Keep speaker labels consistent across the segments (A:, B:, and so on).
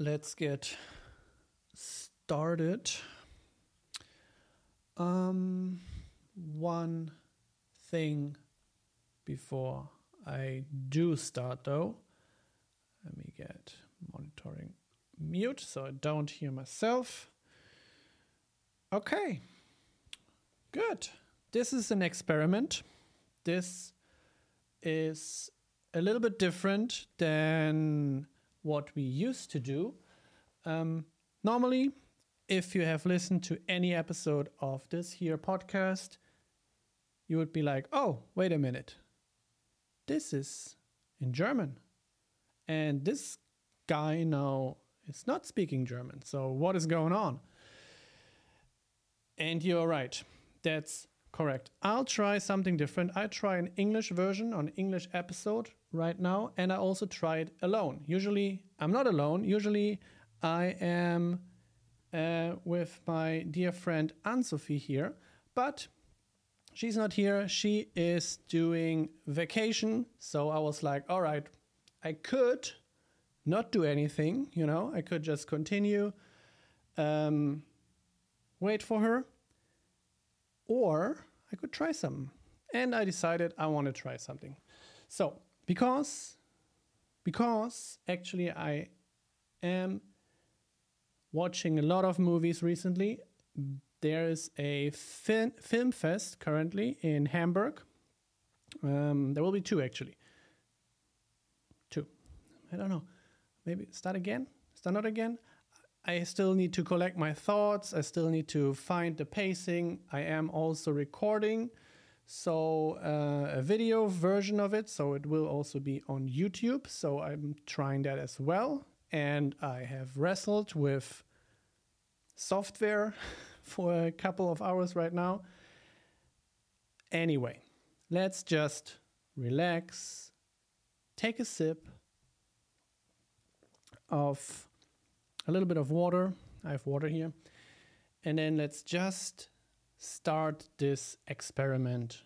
A: let's get started. Um, one thing before I do start, though. Let me get monitoring mute so I don't hear myself. Okay, good. This is an experiment. This is a little bit different than what we used to do. Um, normally, if you have listened to any episode of this here podcast, you would be like, oh, wait a minute. This is in German. And this guy now is not speaking German. So, what is going on? And you're right. That's correct. I'll try something different. I try an English version on English episode right now, and I also tried alone. Usually, I'm not alone. Usually, I am uh, with my dear friend Ann-Sophie here, but she's not here. She is doing vacation. So I was like, all right, I could not do anything, you know, I could just continue, um, wait for her, or I could try some. And I decided I want to try something. So, because because actually I am watching a lot of movies recently. There is a fin- film fest currently in Hamburg. Um, there will be two actually. Two. I don't know. Maybe start again? Start not again? I still need to collect my thoughts. I still need to find the pacing. I am also recording. So, uh, a video version of it. So, it will also be on YouTube. So, I'm trying that as well. And I have wrestled with software for a couple of hours right now. Anyway, let's just relax, take a sip of a little bit of water. I have water here. And then let's just start this experiment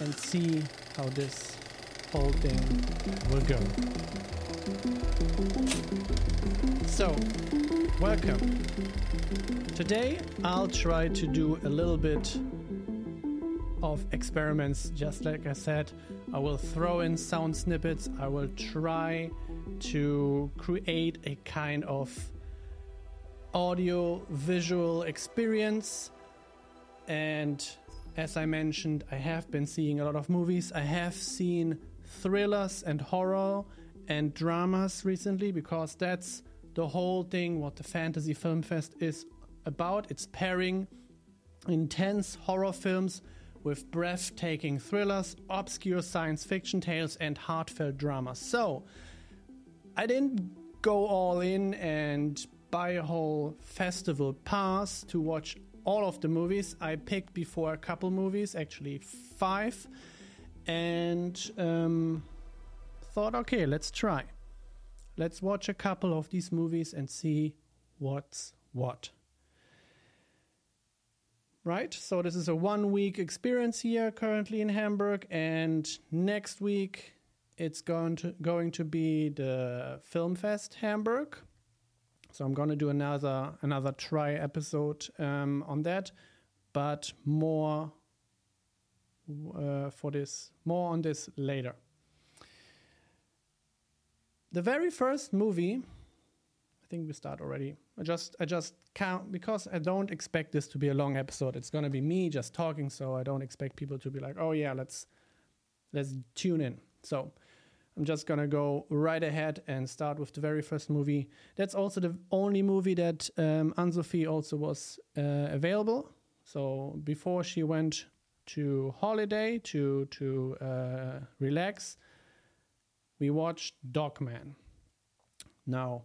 A: and see how this whole thing will go. So, welcome. Today I'll try to do a little bit of experiments, just like I said. I will throw in sound snippets. I will try to create a kind of audio visual experience. And as I mentioned, I have been seeing a lot of movies. I have seen thrillers and horror and dramas recently because that's the whole thing what the Fantasy Film Fest is about. It's pairing intense horror films with breathtaking thrillers, obscure science fiction tales, and heartfelt dramas. So, I didn't go all in and buy a whole festival pass to watch all of the movies. I picked before a couple movies, actually five, and um, thought, okay, let's try. Let's watch a couple of these movies and see what's what. Right? So, this is a one week experience here currently in Hamburg, and next week it's going to going to be the Film Fest Hamburg. So I'm going to do another another try episode um, on that, but more uh, for this more on this later. The very first movie, I think we start already. I just I just count because I don't expect this to be a long episode. It's going to be me just talking, so I don't expect people to be like, "Oh yeah, let's let's tune in." So I'm just gonna go right ahead and start with the very first movie. That's also the only movie that um, Ann-Sophie also was uh, available. So before she went to holiday to to uh, relax, we watched Dogman. Now,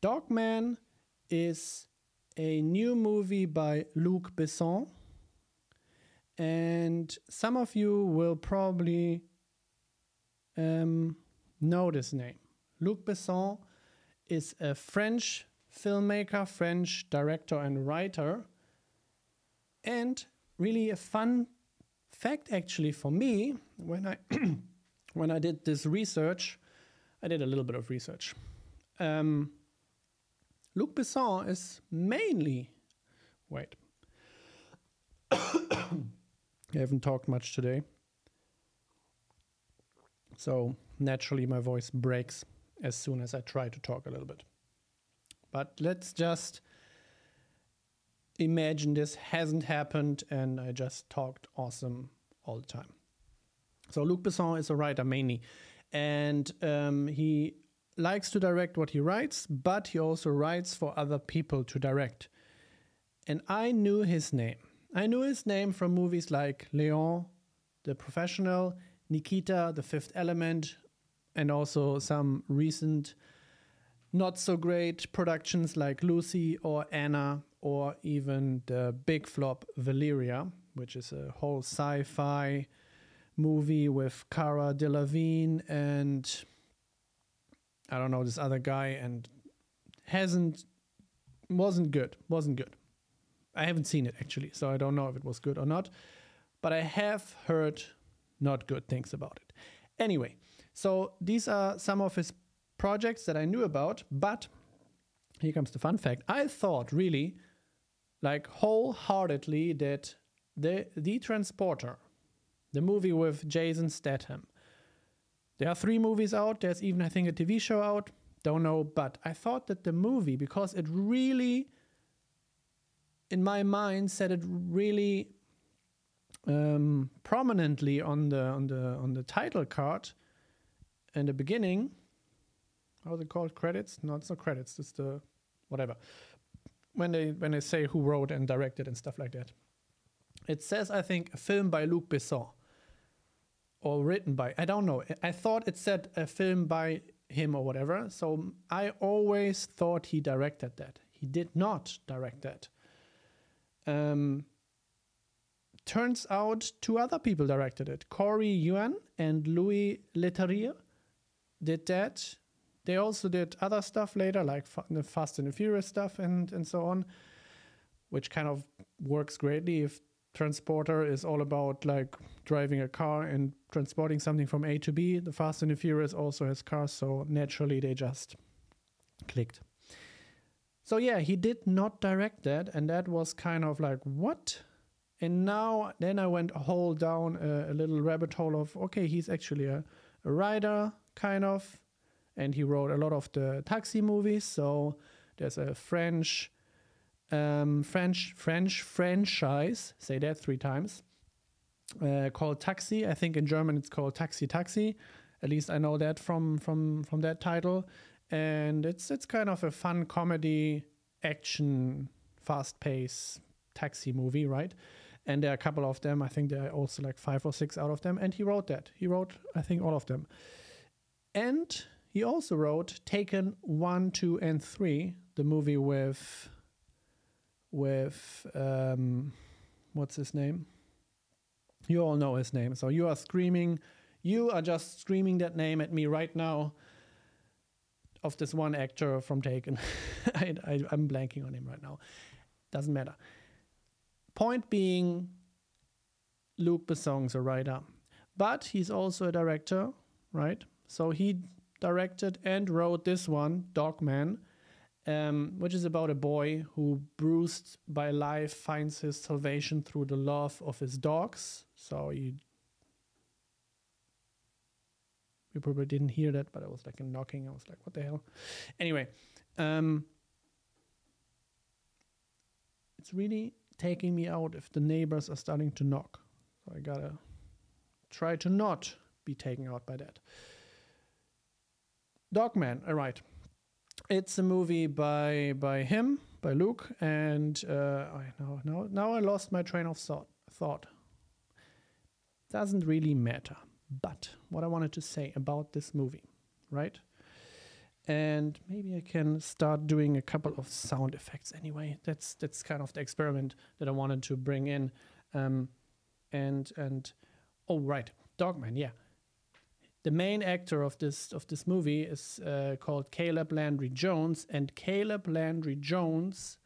A: Dogman is a new movie by Luc Besson, and some of you will probably um, know this name. Luc Besson is a French filmmaker, French director, and writer. And really a fun fact, actually, for me, when I when I did this research, I did a little bit of research. Um, Luc Besson is mainly. Wait. I haven't talked much today. So naturally, my voice breaks as soon as I try to talk a little bit. But let's just imagine this hasn't happened and I just talked awesome all the time. So Luc Besson is a writer mainly, and um, he likes to direct what he writes, but he also writes for other people to direct. And I knew his name. I knew his name from movies like Leon, The Professional, Nikita, The Fifth Element, and also some recent not so great productions like Lucy or Anna, or even the big flop Valerian, which is a whole sci fi movie with Cara Delevingne and I don't know this other guy and hasn't wasn't good wasn't good. I haven't seen it actually, so I don't know if it was good or not, but I have heard not good things about it. Anyway, so these are some of his projects that I knew about, but here comes the fun fact. I thought really like wholeheartedly that the the transporter the movie with Jason Statham. There are three movies out. There's even, I think, a TV show out. Don't know. But I thought that the movie, because it really, in my mind, said it really um, prominently on the on the on the title card in the beginning. How's it called? Credits? No, it's not credits. It's the whatever. When they when they say who wrote and directed and stuff like that. It says, I think, a film by Luc Besson or written by. I don't know. I thought it said a film by him or whatever. So I always thought he directed that. He did not direct that. Um, turns out two other people directed it. Corey Yuen and Louis Leterrier did that. They also did other stuff later, like the Fast and the Furious stuff and, and so on, which kind of works greatly if Transporter is all about like driving a car and transporting something from A to B. The Fast and the Furious also has cars, so naturally they just clicked. So yeah, he did not direct that, and that was kind of like what? And now then I went a whole down a, a little rabbit hole of okay, he's actually a, a writer kind of, and he wrote a lot of the taxi movies. So there's a French um, French French franchise. Say that three times. Uh, called Taxi. I think in German it's called Taxi Taxi. At least I know that from from from that title. And it's it's kind of a fun comedy, action, fast pace taxi movie, right? And there are a couple of them. I think there are also like five or six out of them. And he wrote that. He wrote, I think, all of them. And he also wrote Taken 1, 2, and 3, the movie with with um, what's his name? You all know his name. So you are screaming, you are just screaming that name at me right now of this one actor from Taken. I, I, I'm blanking on him right now. Doesn't matter. Point being, Luc Besson's a writer, but he's also a director, right? So he directed and wrote this one, Dogman, um, which is about a boy who, bruised by life, finds his salvation through the love of his dogs. So you, you probably didn't hear that, but it was like knocking. I was like, what the hell? Anyway, um, it's really taking me out if the neighbors are starting to knock. So I gotta try to not be taken out by that. Dogman, all right it's a movie by by him, by Luc, and uh, I know now now I lost my train of thought. Thought doesn't really matter. But what I wanted to say about this movie, right? And maybe I can start doing a couple of sound effects anyway. That's that's kind of the experiment that I wanted to bring in. Um, and and oh right, Dogman, yeah the main actor of this of this movie is uh, called Caleb Landry Jones, and Caleb Landry Jones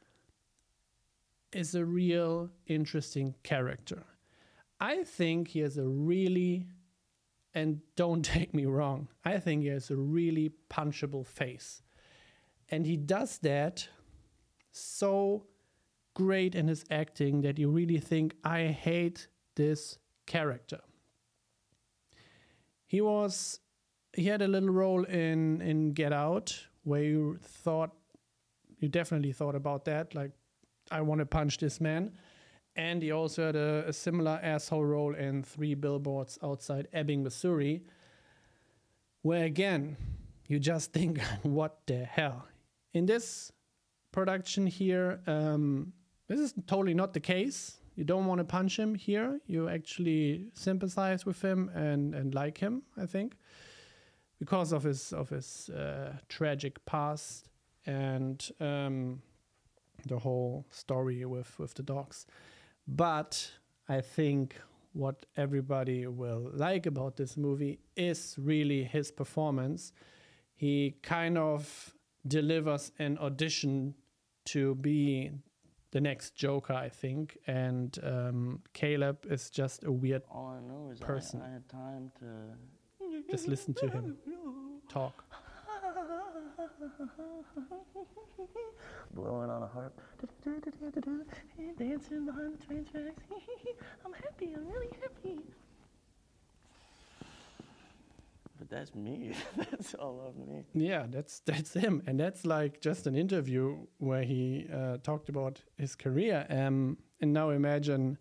A: is a real interesting character. I think he has a really, and don't take me wrong, I think he has a really punchable face, and he does that so great in his acting that you really think, I hate this character. He was he had a little role in in Get Out where you thought you definitely thought about that like I want to punch this man and he also had a, a, similar asshole role in Three Billboards Outside Ebbing, Missouri, where again, you just think, what the hell? In this production here, um, this is totally not the case. You don't want to punch him here. You actually sympathize with him and, and like him, I think, because of his of his uh, tragic past and um, the whole story with with the dogs. But I think what everybody will like about this movie is really his performance. He kind of delivers an audition to be the next Joker, I think. And um, Caleb is just a weird
B: All I know is
A: person.
B: I, I had time to
A: Just listen to him talk.
B: blowing on a harp, dancing behind the train tracks. I'm happy. I'm really happy. But that's me. that's all of me.
A: Yeah, that's that's him, and that's like just an interview where he uh, talked about his career. Um, and now imagine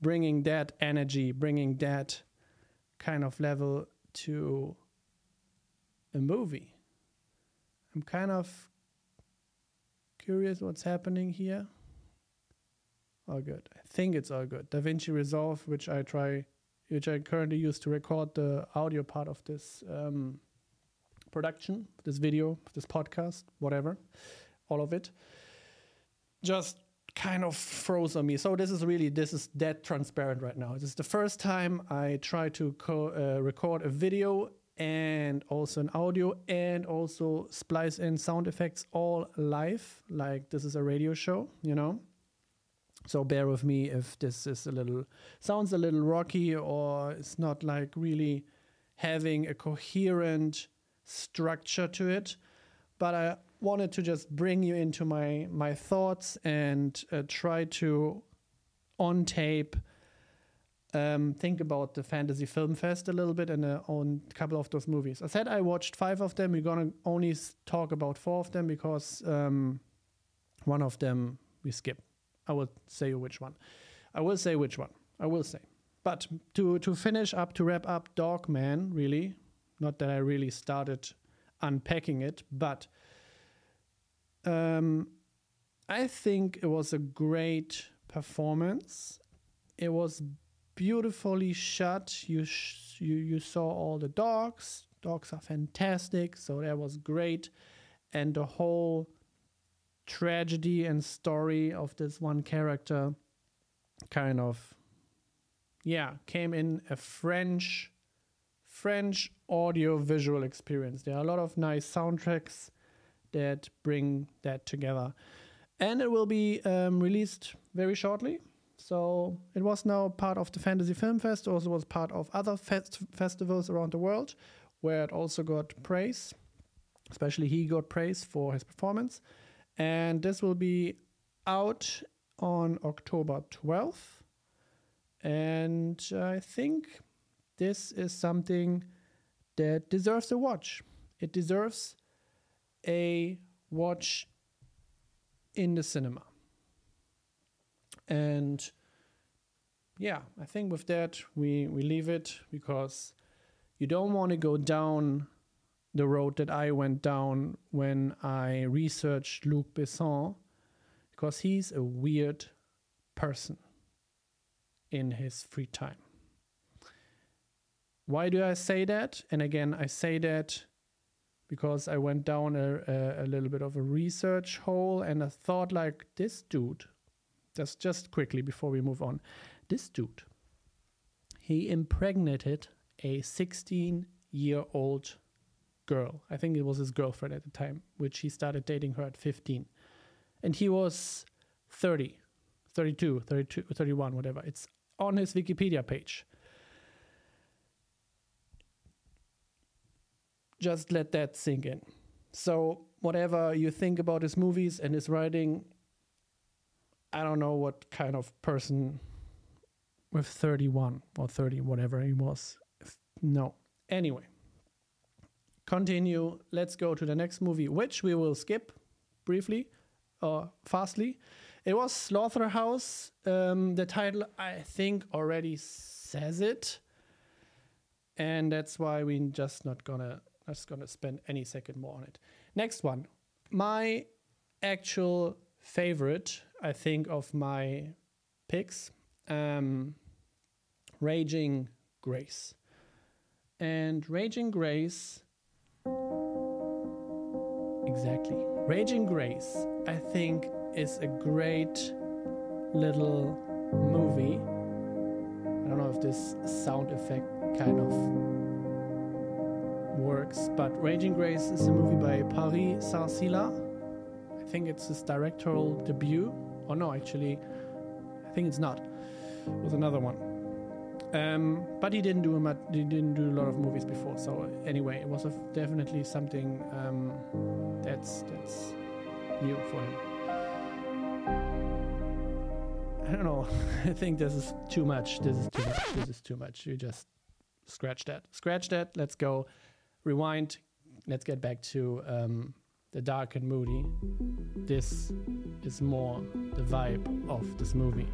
A: bringing that energy, bringing that kind of level to a movie. I'm kind of curious what's happening here. All good. I think it's all good. DaVinci Resolve, which I try, which I currently use to record the audio part of this um, production, this video, this podcast, whatever, all of it, just kind of froze on me. So this is really this is that transparent right now. This is the first time I try to co- uh, record a video and also an audio and also splice in sound effects all live like this is a radio show you know? So bear with me if this is a little sounds a little rocky or it's not like really having a coherent structure to it. But i wanted to just bring you into my my thoughts and uh, try to on tape um, think about the Fantasy Film Fest a little bit and uh, on a couple of those movies. I said I watched five of them. We're gonna only talk about four of them because um, one of them we skip. I will say which one. I will say which one. I will say. But to to finish up to wrap up Dog Man, really, not that I really started unpacking it, but um, I think it was a great performance. It was beautifully shot. You sh- you you saw all the dogs. Dogs are fantastic, so that was great, and the whole tragedy and story of this one character kind of yeah came in a French French audio visual experience. There are a lot of nice soundtracks that bring that together, and it will be um, released very shortly so it was now part of the Fantasy Film Fest, also was part of other fest- festivals around the world, where it also got praise. Especially he got praise for his performance. And this will be out on October 12th. And I think this is something that deserves a watch. It deserves a watch in the cinema. And yeah, I think with that we we leave it because you don't want to go down the road that I went down when I researched Luc Besson because he's a weird person in his free time. Why do I say that? And again, I say that because I went down a, a, a little bit of a research hole and I thought, like, this dude just just quickly before we move on. This dude, he impregnated a 16 year old girl. I think it was his girlfriend at the time, which he started dating her at 15. And he was 30, 32, 32, 31, whatever. It's on his Wikipedia page. Just let that sink in. So, whatever you think about his movies and his writing, I don't know what kind of person with 31 or 30, whatever he was. No. Anyway, continue. Let's go to the next movie, which we will skip briefly or fastly. It was Slotherhouse. Um, the title, I think, already says it, and that's why we're just not gonna just gonna spend any second more on it. Next one, my actual favorite, I think, of my picks, um, Raging Grace, and Raging Grace. Exactly. Raging Grace, I think, is a great little movie. I don't know if this sound effect kind of works, but Raging Grace is a movie by Paris Zarcilla. I think it's his directorial debut. Or no, actually, I think it's not. It was another one. Um, but he didn't do a much, he didn't do a lot of movies before. So anyway, it was definitely something um, that's that's new for him. I don't know. I think this is too much. This is too much. This is too much. You just scratch that. Scratch that. Let's go. Rewind. Let's get back to um, the dark and moody. This is more the vibe of this movie.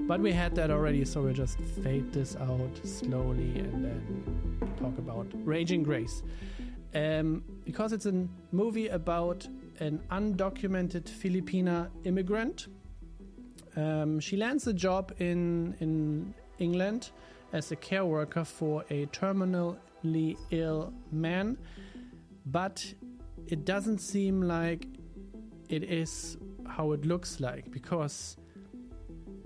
A: But we had that already, so we'll just fade this out slowly and then talk about Raging Grace. Um, because it's a movie about an undocumented Filipina immigrant. Um, she lands a job in, in England as a care worker for a terminally ill man, but it doesn't seem like it is how it looks like because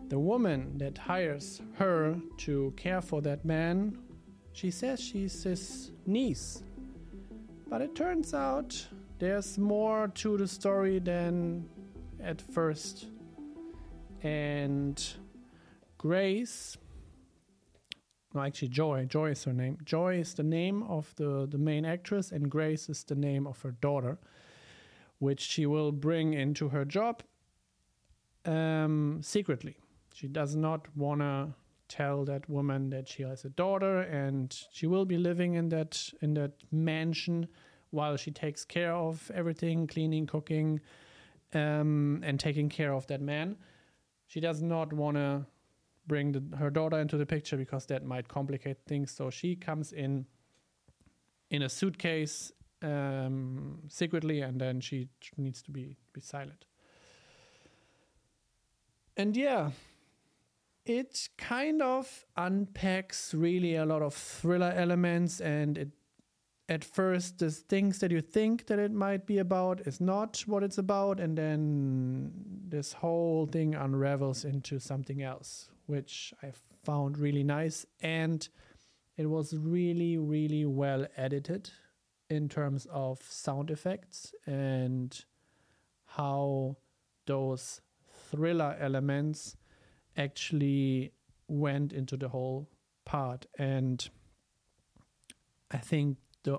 A: the woman that hires her to care for that man, she says she's his niece. But it turns out there's more to the story than at first. And Grace, no, actually Joy, Joy is her name. Joy is the name of the, the main actress, and Grace is the name of her daughter, which she will bring into her job um, secretly. She does not want to tell that woman that she has a daughter and she will be living in that in that mansion while she takes care of everything cleaning cooking um, and taking care of that man she does not want to bring the, her daughter into the picture because that might complicate things. So she comes in in a suitcase um, secretly and then she needs to be be silent. And yeah it kind of unpacks really a lot of thriller elements and it at first the things that you think that it might be about is not what it's about and then this whole thing unravels into something else which i found really nice and it was really really well edited in terms of sound effects and how those thriller elements actually went into the whole part. And i think the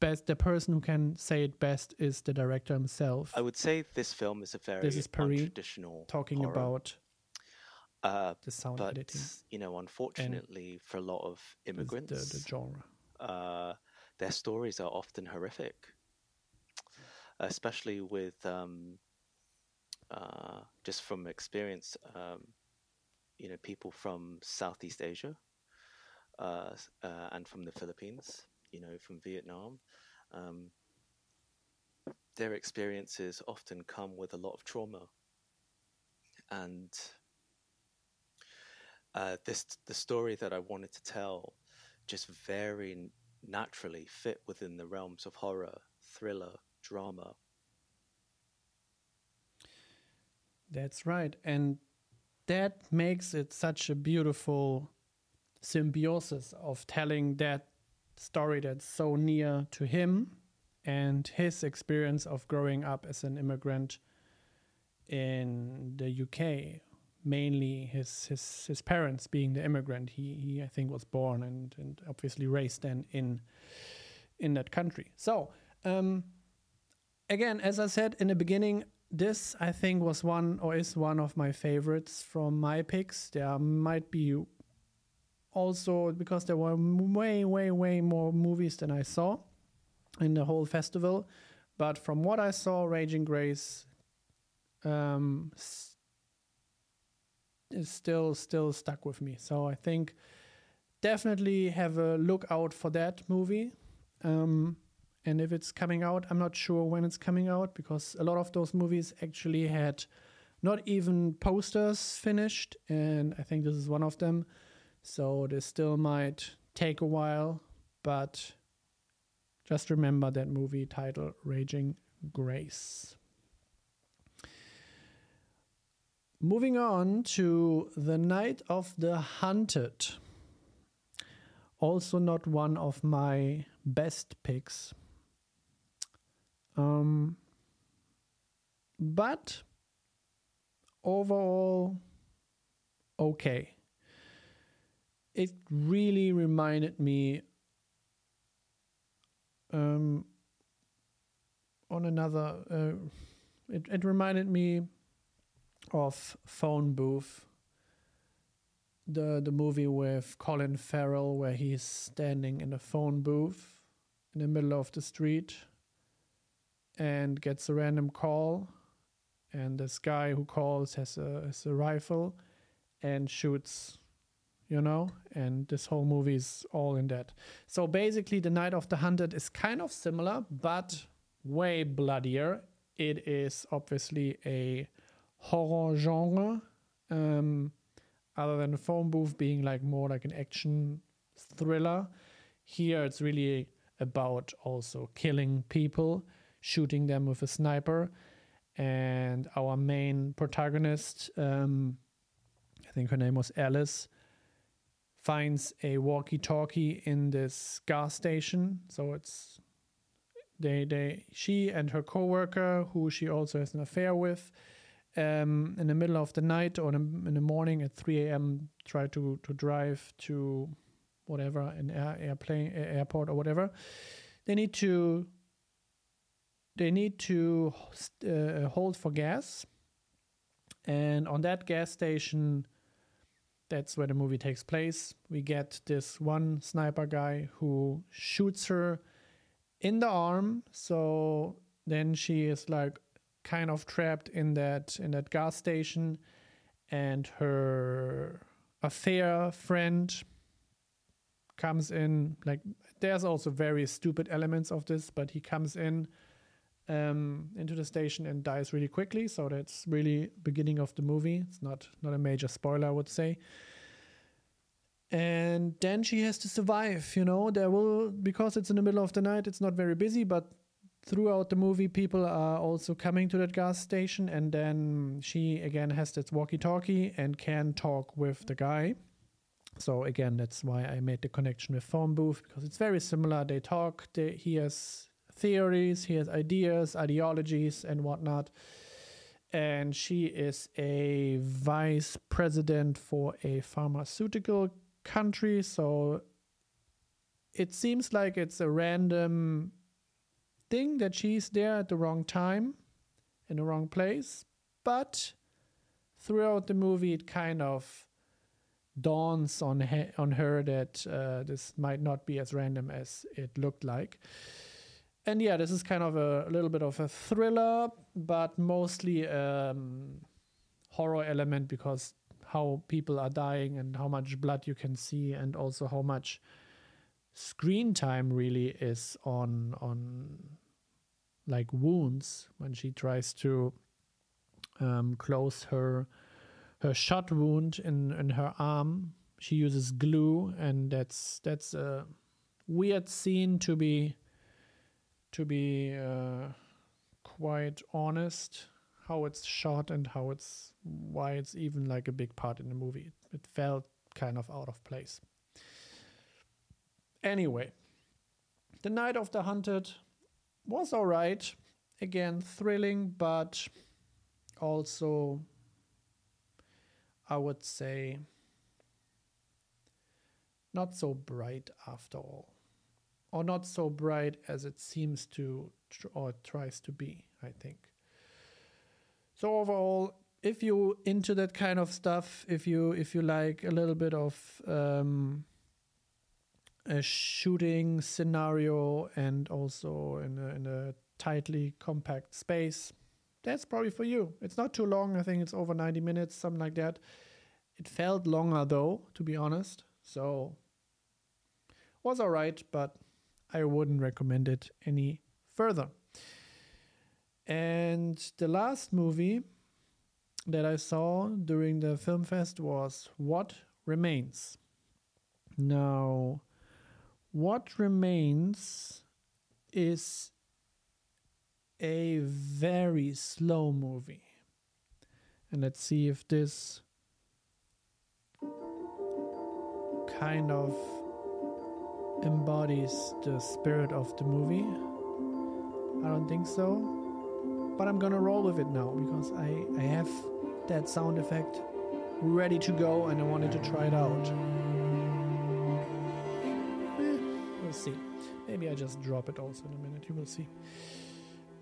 A: best the person who can say it best is the director himself.
C: I would say this film is a very
A: is Paris
C: untraditional
A: talking
C: horror,
A: about
C: uh,
A: the sound
C: but
A: editing
C: you know, unfortunately for a lot of immigrants,
A: the, the genre
C: uh, their stories are often horrific, especially with um, uh, just from experience. Um, you know, people from Southeast Asia uh, uh, and from the Philippines. You know, from Vietnam. Um, their experiences often come with a lot of trauma, and uh, this the story that I wanted to tell just very naturally fit within the realms of horror, thriller, drama.
A: That's right. And that makes it such a beautiful symbiosis of telling that story that's so near to him and his experience of growing up as an immigrant in the UK. Mainly his his, his parents being the immigrant. He, he I think was born and, and obviously raised then in in that country. So um again, as I said in the beginning, this I think was one or is one of my favorites from my picks. There might be also because there were way, way, way more movies than I saw in the whole festival. But from what I saw, Raging Grace um, is still still stuck with me. So I think definitely have a look out for that movie. Um, and if it's coming out, I'm not sure when it's coming out because a lot of those movies actually had not even posters finished, and I think this is one of them. So this still might take a while, but just remember that movie title Raging Grace. Moving on to The Night of the Hunted. Also, not one of my best picks. Um, but overall, okay. It really reminded me um, on another. Uh, it, it reminded me of Phone Booth, the the movie with Colin Farrell, where he's standing in a phone booth in the middle of the street and gets a random call, and this guy who calls has a has a rifle and shoots, you know, and this whole movie is all in that. So basically, the Night of the Hunted is kind of similar, but way bloodier. It is obviously a horror genre, um, other than phone booth being like more like an action thriller. Here, it's really about also killing people, shooting them with a sniper, and our main protagonist, um, I think her name was Alice, finds a walkie-talkie in this gas station. So it's they they she and her coworker, who she also has an affair with, um, in the middle of the night or in the morning at 3 a.m. try to to drive to whatever an air, airplane airport or whatever. They need to they need to uh, hold for gas, and on that gas station. That's where the movie takes place. We get this one sniper guy who shoots her in the arm. So then she is like kind of trapped in that in that gas station, and her affair friend comes in. Like there's also very stupid elements of this, but he comes in um, into the station and dies really quickly. So that's really beginning of the movie. It's not not a major spoiler, I would say. And then she has to survive. You know, there will because it's in the middle of the night. It's not very busy, but throughout the movie, people are also coming to that gas station, and then she again has this walkie-talkie and can talk with the guy. So again, that's why I made the connection with phone booth because it's very similar. They talk. They, he has theories, he has ideas, ideologies, and whatnot. And she is a vice president for a pharmaceutical country. So it seems like it's a random thing that she's there at the wrong time, in the wrong place. But throughout the movie, it kind of dawns on he- on her that uh, this might not be as random as it looked like and yeah, this is kind of a, a little bit of a thriller, but mostly um, horror element because how people are dying and how much blood you can see, and also how much screen time really is on on like wounds when she tries to um, close her her shot wound in in her arm. She uses glue, and that's that's a weird scene to be to be uh, quite honest how it's shot and how it's why it's even like a big part in the movie it, it felt kind of out of place anyway the night of the hunted was all right. Again thrilling but also i would say not so bright after all. Or not so bright as it seems to or tries to be i think. So overall, if you into that kind of stuff, if you if you like a little bit of um, a shooting scenario and also in a, in a tightly compact space, that's probably for you. It's not too long. I think it's over 90 minutes, something like that. It felt longer though, to be honest. So was all right, but I wouldn't recommend it any further. And the last movie that I saw during the film fest was What Remains. Now, What Remains is a very slow movie. And let's see if this kind of embodies the spirit of the movie. I don't think so. But I'm gonna roll with it now because I, I have that sound effect ready to go and I wanted to try it out. We'll see. Maybe I just drop it also in a minute. You will see.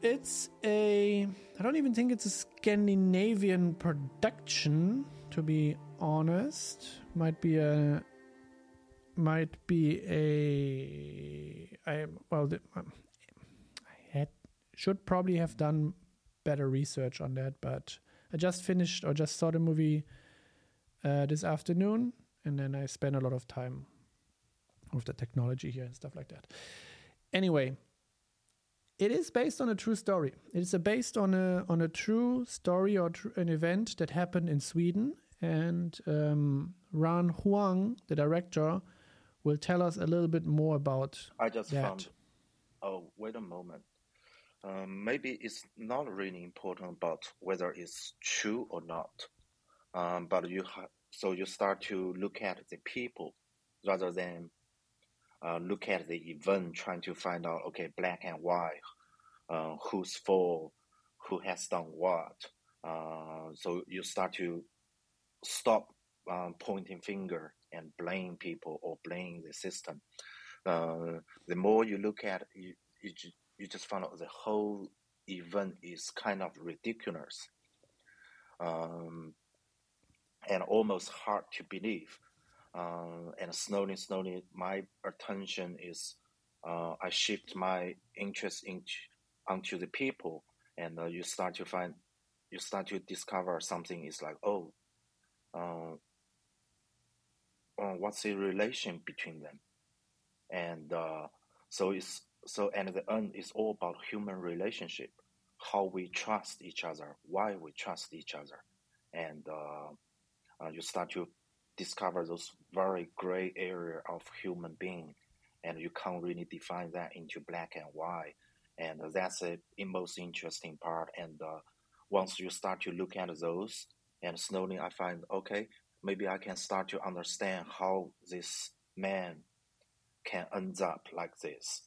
A: It's a. I don't even think it's a Scandinavian production, to be honest. Might be a. Might be a. I well, um, I had should probably have done better research on that, but I just finished or just saw the movie uh, this afternoon, and then I spent a lot of time with the technology here and stuff like that. Anyway, it is based on a true story. It is based on a on a true story or tr- an event that happened in Sweden, and um, Ran Huang, the director, will tell us a little bit more about
D: I just
A: that.
D: found. Oh, wait a moment. Um, maybe it's not really important about whether it's true or not. Um, but you ha- so you start to look at the people rather than uh, look at the event, trying to find out okay, black and white, uh, who's for, who has done what. Uh, so you start to stop um, pointing finger and blame people or blame the system. Uh, the more you look at you, you, you just find out the whole event is kind of ridiculous um, and almost hard to believe. Uh, and slowly, slowly, my attention is uh, I shift my interest into onto the people, and uh, you start to find you start to discover something is like oh, uh, uh, what's the relation between them, and uh, so it's so and the end is all about human relationship, how we trust each other, why we trust each other, and uh, uh, you start to discover those very gray area of human being, and you can't really define that into black and white, and that's the most interesting part. And uh, once you start to look at those, and slowly I find okay, maybe I can start to understand how this man can end up like this,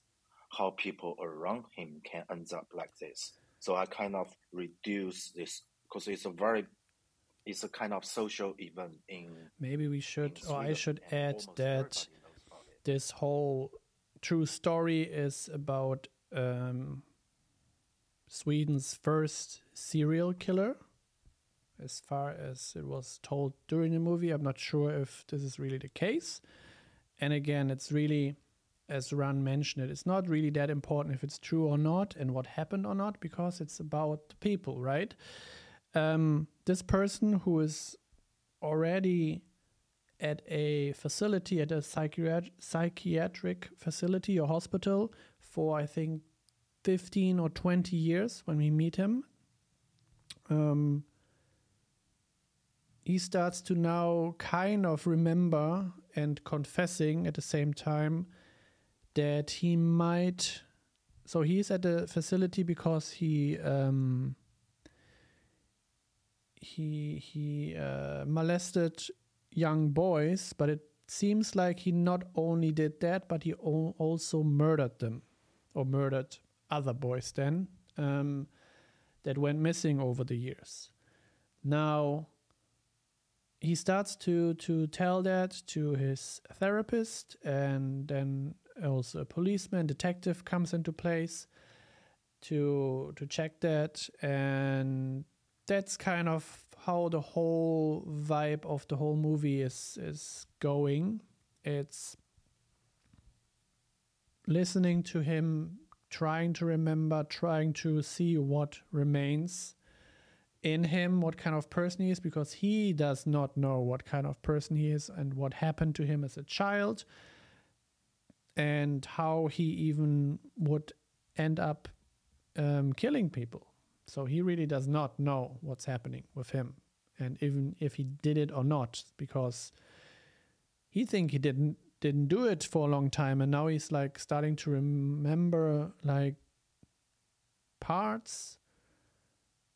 D: how people around him can end up like this. So I kind of reduce this because it's a very, it's a kind of social event in.
A: Maybe we should, or I should add that
D: everybody knows about it.
A: this whole true story is about um, Sweden's first serial killer. As far as it was told during the movie, I'm not sure if this is really the case. And again, it's really, as Ran mentioned it, it's not really that important if it's true or not and what happened or not, because it's about the people, right? Um, this person who is already at a facility, at a psychiat- psychiatric facility or hospital for, I think, 15 or 20 years when we meet him. Um, he starts to now kind of remember and confessing at the same time that he might. So he's at the facility because he um, he he uh, molested young boys, but it seems like he not only did that, but he al- also murdered them, or murdered other boys then um, that went missing over the years. Now he starts to to tell that to his therapist, and then also a policeman, detective comes into place to to check that, and that's kind of how the whole vibe of the whole movie is is going. It's listening to him, trying to remember, trying to see what remains in him, what kind of person he is, because he does not know what kind of person he is and what happened to him as a child, and how he even would end up um, killing people. So he really does not know what's happening with him, and even if he did it or not, because he think he didn't didn't do it for a long time, and now he's like starting to remember like parts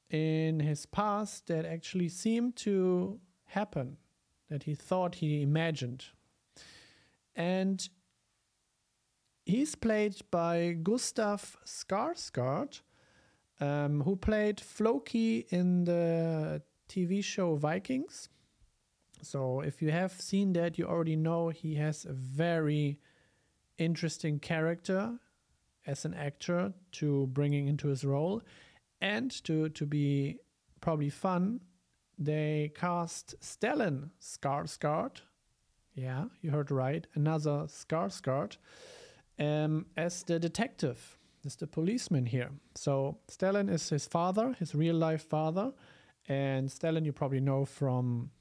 A: in his past that actually seemed to happen, that he thought he imagined. And he's played by Gustav Skarsgård, um, who played Floki in the TV show Vikings. So if you have seen that, you already know he has a very interesting character as an actor to bringing into his role. And to to be probably fun they cast Stellan Skarsgård. Yeah you heard right. Another Skarsgård um, as the detective as the policeman here so Stellan is his father his real life father and Stellan you probably know from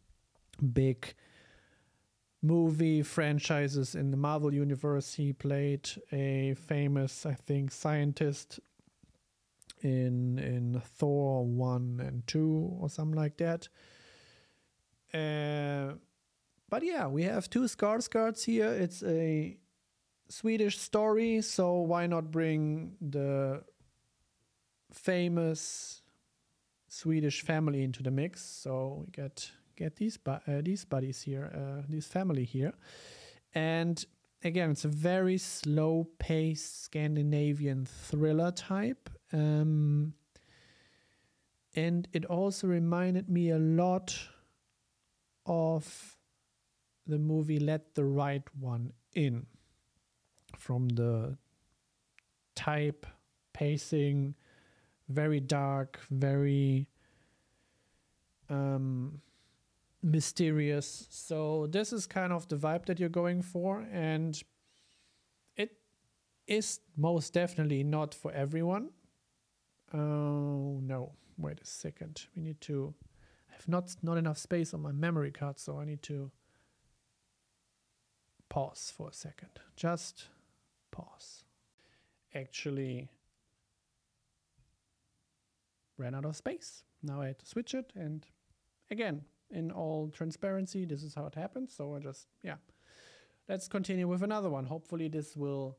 A: big movie franchises in the Marvel universe. He played a famous, I think, scientist in in Thor one and two or something like that. Uh, but yeah, we have two Skarsgårds here. It's a Swedish story, so why not bring the famous Swedish family into the mix? So we get get these bu- uh, these buddies here, uh, this family here, and again, it's a very slow paced Scandinavian thriller type. Um, and it also reminded me a lot of the movie Let the Right One In from the type, pacing, very dark, very um, mysterious. So this is kind of the vibe that you're going for, and it is most definitely not for everyone. Oh no! Wait a second. We need to. I have not not enough space on my memory card, so I need to pause for a second. Just pause. Actually, ran out of space. Now I had to switch it, and again, in all transparency, this is how it happens. So I just, yeah. Let's continue with another one. Hopefully, this will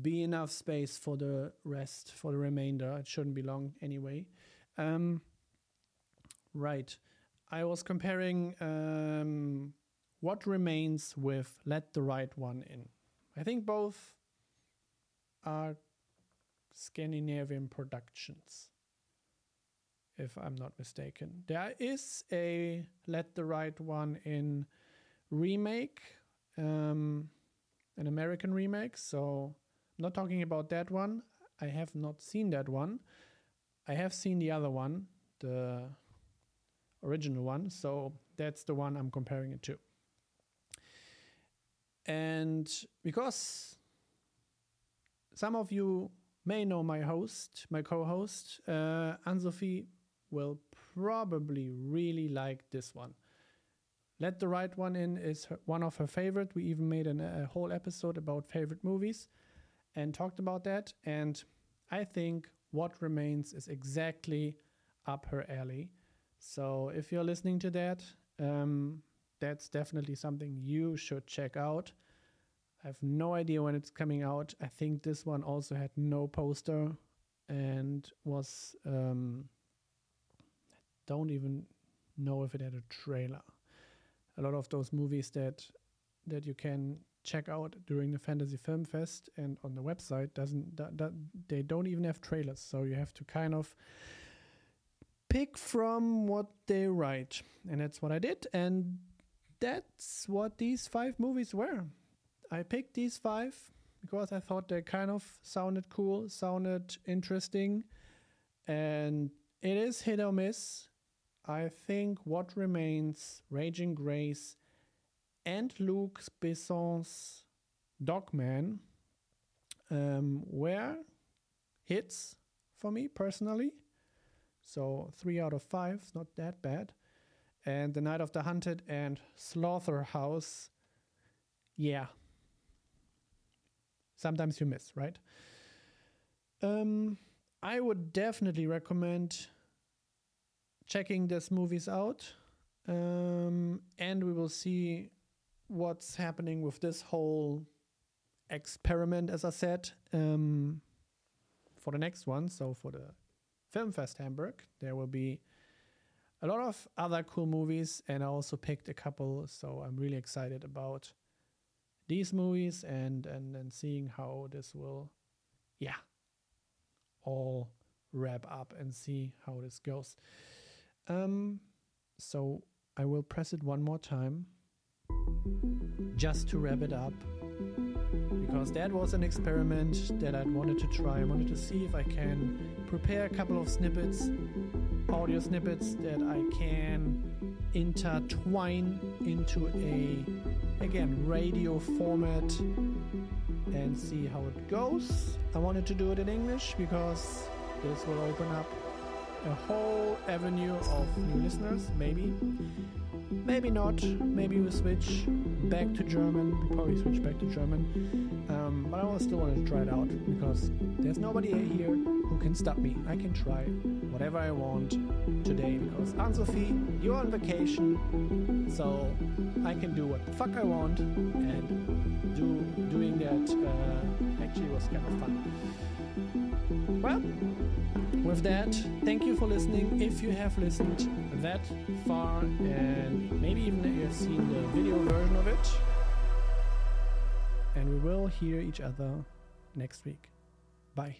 A: be enough space for the rest, for the remainder. It shouldn't be long anyway. Um, right. I was comparing um, what remains with Let the Right One In. I think both are Scandinavian productions if I'm not mistaken. There is a Let the Right One in remake, um, an American remake. So I'm not talking about that one. I have not seen that one. I have seen the other one, the original one. So that's the one I'm comparing it to. And because some of you may know my host, my co host, uh, Ann-Sophie will probably really like this one. Let the Right One In is her, one of her favorite. We even made an, a whole episode about favorite movies and talked about that. And I think What Remains is exactly up her alley. So if you're listening to that, um, that's definitely something you should check out. I have no idea when it's coming out. I think this one also had no poster and was um, don't even know if it had a trailer. A lot of those movies that that you can check out during the Fantasy Filmfest and on the website doesn't that, that they don't even have trailers, so you have to kind of pick from what they write, and that's what I did, and that's what these five movies were. I picked these five because I thought they kind of sounded cool, sounded interesting, and it is hit or miss I think What Remains, Raging Grace, and Luc Besson's Dogman um, were hits for me personally. So three out of five, not that bad. And The Night of the Hunted and Slotherhouse, yeah. Sometimes you miss, right? Um, I would definitely recommend checking these movies out. Um, and we will see what's happening with this whole experiment, as I said, um, for the next one. So, for the Filmfest Hamburg, there will be a lot of other cool movies, and I also picked a couple. So, I'm really excited about these movies and and and seeing how this will, yeah, all wrap up and see how this goes. Um, so I will press it one more time just to wrap it up because that was an experiment that I wanted to try. I wanted to see if I can prepare a couple of snippets, audio snippets that I can intertwine into a again radio format and see how it goes. I wanted to do it in English because this will open up a whole avenue of new listeners, maybe. Maybe not. Maybe we switch back to German. We probably switch back to German. Um, but I still want to try it out because there's nobody here who can stop me. I can try whatever I want today because Ann-Sophie, you're on vacation, so I can do what the fuck I want, and do doing that uh, actually was kind of fun. Well, with that, thank you for listening. If you have listened that far, and maybe even you have seen the video version of it, and we will hear each other next week. Bye.